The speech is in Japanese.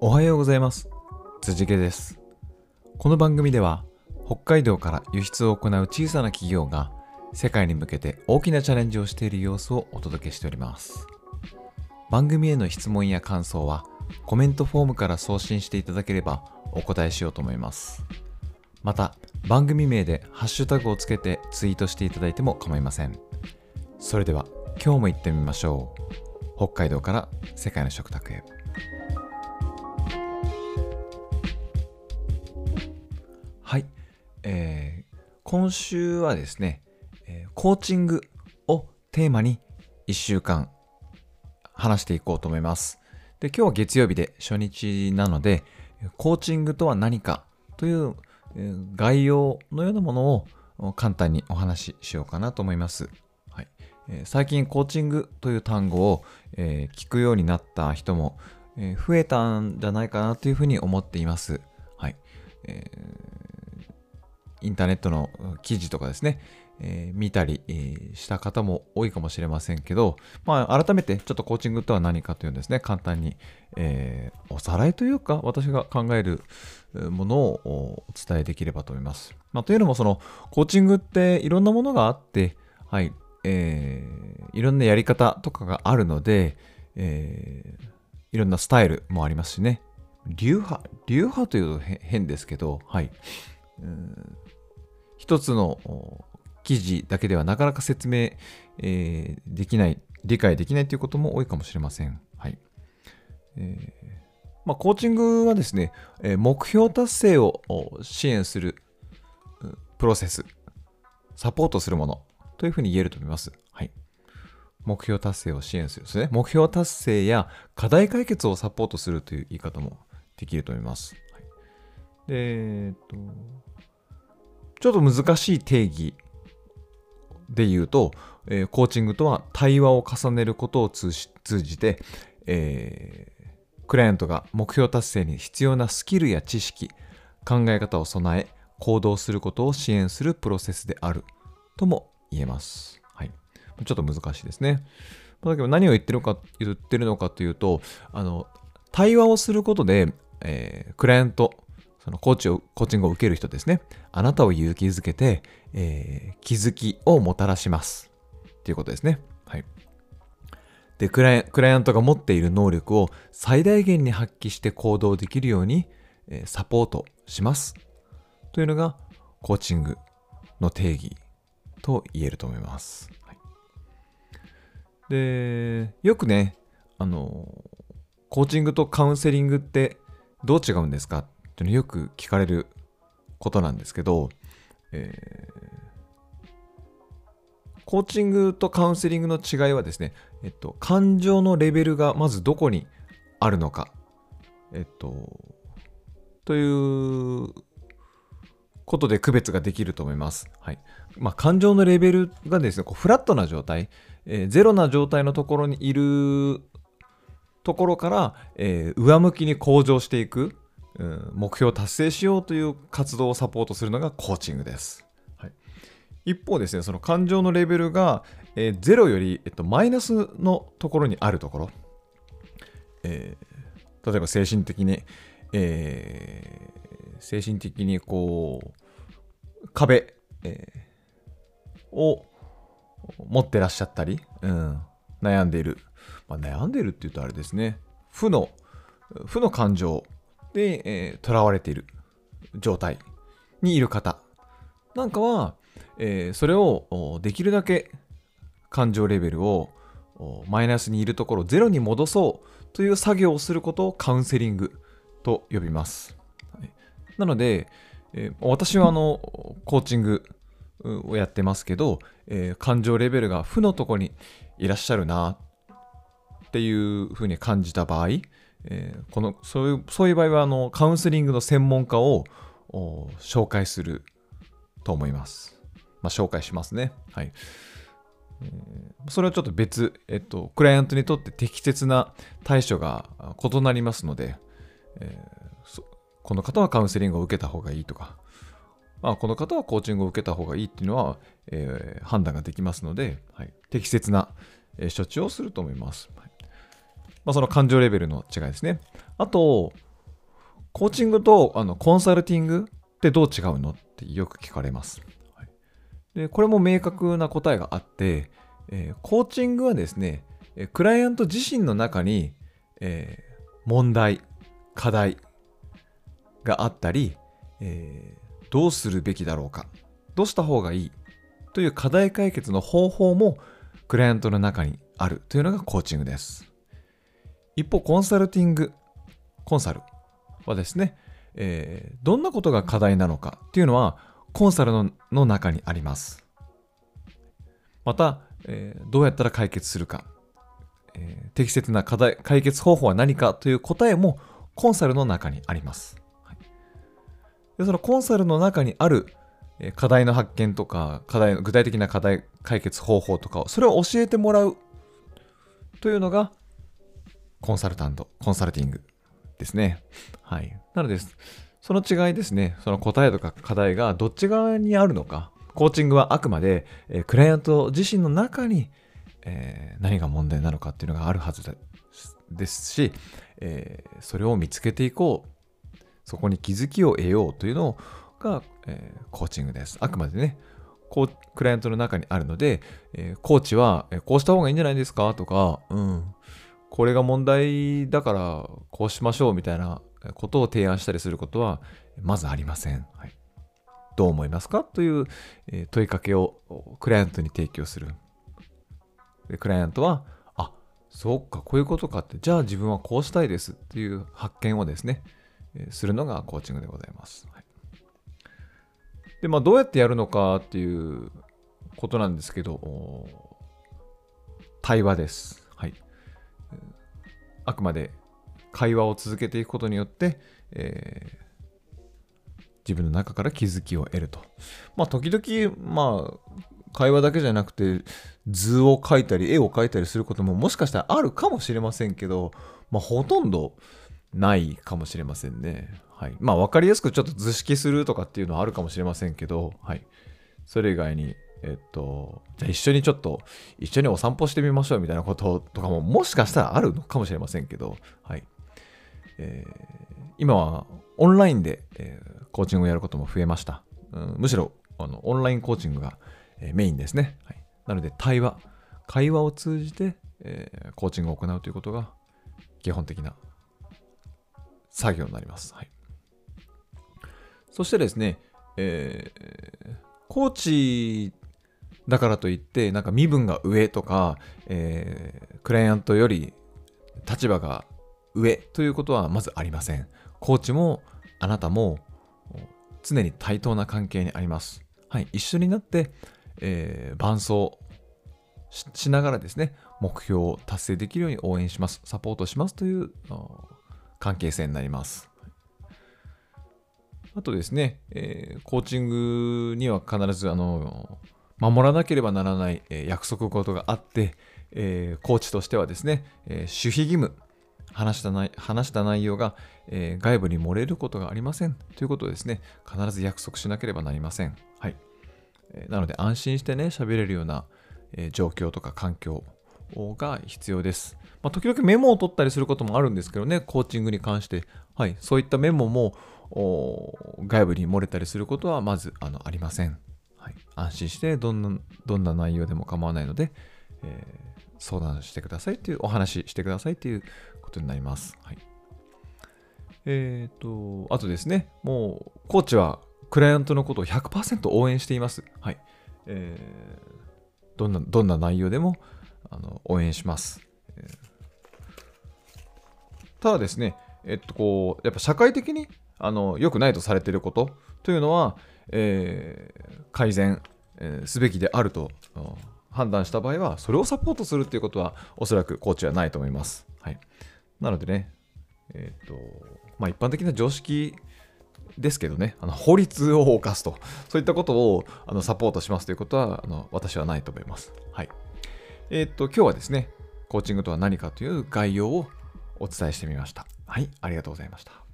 おはようございます。辻毛です。この番組では北海道から輸出を行う小さな企業が世界に向けて大きなチャレンジをしている様子をお届けしております。番組への質問や感想はコメントフォームから送信していただければお答えしようと思います。また番組名でハッシュタグをつけてツイートしていただいても構いません。それでは今日も行ってみましょう。北海道から世界の食卓へ。はい、えー今週はですね、えーコーチングをテーマに1週間話していこうと思います。で、今日は月曜日で初日なので、コーチングとは何かというえ概要のようなものを簡単にお話ししようかなと思います。はいえー最近コーチングという単語を、えー聞くようになった人も、えー増えたんじゃないかなというふうに思っています。はいえーインターネットの記事とかですね、えー見たり、えーした方も多いかもしれませんけど、まあ、改めてちょっとコーチングとは何かというのですね、簡単に、えーおさらいというか、私が考えるものをお伝えできればと思います。まあ、というのも、その、コーチングっていろんなものがあって、はい、えーいろんなやり方とかがあるので、えーいろんなスタイルもありますしね、流派、流派というと変ですけど、はい、一つの記事だけではなかなか説明、えーできない、理解できないということも多いかもしれません。はい。えーまあ、コーチングはですね、えー目標達成を支援するプロセス、サポートするものというふうに言えると思います。はい。目標達成を支援するですね。目標達成や課題解決をサポートするという言い方もできると思います。はい、で、えっと、ちょっと難しい定義で言うと、えーコーチングとは対話を重ねることを通じて、えークライアントが目標達成に必要なスキルや知識、考え方を備え、行動することを支援するプロセスであるとも言えます。はい。ちょっと難しいですね。だけど何を言ってるか言ってるのかというと、あの、対話をすることで、えークライアント、そのコーチを、コーチングを受ける人ですね。あなたを勇気づけて、えー気づきをもたらします。っていうことですね。はい。でクライ、クライアントが持っている能力を最大限に発揮して行動できるように、えーサポートします。というのが、コーチングの定義と言えると思います。はい、で、よくね、あの、コーチングとカウンセリングってどう違うんですか？っていうのよく聞かれることなんですけど、えーコーチングとカウンセリングの違いはですね、えっと、感情のレベルがまずどこにあるのか、えっと、ということで区別ができると思います。はい。まあ、感情のレベルがですね、こうフラットな状態、えーゼロな状態のところにいるところから、えー上向きに向上していく、うん目標を達成しようという活動をサポートするのがコーチングです。はい、一方ですね、その感情のレベルが、えーゼロより、えっと、マイナスのところにあるところ、えー例えば精神的に、えー精神的にこう、壁、えーを持ってらっしゃったり、うん、悩んでいる、まあ、悩んでいるって言うとあれですね。負の負の感情で、えー、囚われている状態にいる方なんかは、えーそれをできるだけ感情レベルをマイナスにいるところゼロに戻そうという作業をすることをカウンセリングと呼びます。はいなので、えー私はあのコーチングをやってますけど、えー感情レベルが負のとこにいらっしゃるなっていうふうに感じた場合、えーこのそういうそういう場合はあのカウンセリングの専門家を紹介すると思います。まあ、紹介しますね。はい。えーそれはちょっと別、えっと、クライアントにとって適切な対処が異なりますので、えーそこの方はカウンセリングを受けた方がいいとか、まあ、この方はコーチングを受けた方がいいっていうのは、えー判断ができますので、はい、適切な、処置をすると思います。はいまあ、その感情レベルの違いですね。あと、コーチングとあのコンサルティングってどう違うのってよく聞かれます。はい、でこれも明確な答えがあって、えー、コーチングはですね、クライアント自身の中に、えー、問題、課題があったり、えー、どうするべきだろうか、どうした方がいいという課題解決の方法もクライアントの中にあるというのがコーチングです。一方、コンサルティング、コンサルはですね、えー、どんなことが課題なのかっていうのはコンサルのの中にあります。また、えー、どうやったら解決するか、えー、適切な課題解決方法は何かという答えもコンサルの中にあります。はい、でそのコンサルの中にある課題の発見とか課題具体的な課題解決方法とかをそれを教えてもらうというのがコンサルタントコンサルティングですね。はい。なので、その違いですね、その答えとか課題がどっち側にあるのか、コーチングはあくまで、え、クライアント自身の中に、えー、何が問題なのかっていうのがあるはずですし、えー、それを見つけていこう、そこに気づきを得ようというのが、えコーチングです。あくまでね、こうクライアントの中にあるので、えコーチは、えこうした方がいいんじゃないですか？とか、うん、これが問題だからこうしましょうみたいなことを提案したりすることはまずありません。はい、どう思いますかという問いかけをクライアントに提供する。でクライアントは、あそうか、こういうことかって、じゃあ自分はこうしたいですっていう発見をですね、するのがコーチングでございます。はい、で、まあ、どうやってやるのかっていうことなんですけど、対話です。あくまで会話を続けていくことによって、えー、自分の中から気づきを得ると。まあ、時々、まあ、会話だけじゃなくて図を描いたり絵を描いたりすることももしかしたらあるかもしれませんけど、まあ、ほとんどないかもしれませんね。はい。まあ、分かりやすくちょっと図式するとかっていうのはあるかもしれませんけど、はい。それ以外に、えっと、じゃあ一緒にちょっと、一緒にお散歩してみましょうみたいなこととかも、もしかしたらあるのかもしれませんけど、はい。えー、今はオンラインで、えー、コーチングをやることも増えました。うん、むしろあのオンラインコーチングが、えー、メインですね。はい、なので、対話、会話を通じて、えー、コーチングを行うということが基本的な作業になります。はい、そしてですね、えー、コーチだからといって、なんか身分が上とか、えー、クライアントより立場が上ということはまずありません。コーチもあなたも常に対等な関係にあります。はい、一緒になって、えー、伴走しながらですね、目標を達成できるように応援します、サポートしますという関係性になります。あとですね、えー、コーチングには必ずあの守らなければならない、え、約束事があって、えー、コーチとしてはですね、えー、守秘義務、話した内話した内容が、えー、外部に漏れることがありませんということをですね、必ず約束しなければなりません。はい。なので安心してね、喋れるような、えー、状況とか環境が必要です。まあ、時々メモを取ったりすることもあるんですけどね、コーチングに関して、はい、そういったメモも外部に漏れたりすることはまずあのありません。はい、安心してどんなどんな内容でも構わないので、えー、相談してくださいっていうお話ししてくださいっていうことになります。はい、えっ、ー、と、あとですね、もうコーチはクライアントのことを100%応援しています。はい。えー、どんな、どんな内容でもあの応援します。えー、ただですね、えっと、こう、やっぱ社会的にあの良くないとされていることというのは、えー、改善、えー、すべきであると判断した場合は、それをサポートするっていうことは、おそらくコーチはないと思います。はい、なのでね、えっ、と、まあ、一般的な常識ですけどね、あの法律を犯すと、そういったことをあのサポートしますということはあの私はないと思います。はい。えっ、と、今日はですね、コーチングとは何かという概要をお伝えしてみました。はい、ありがとうございました。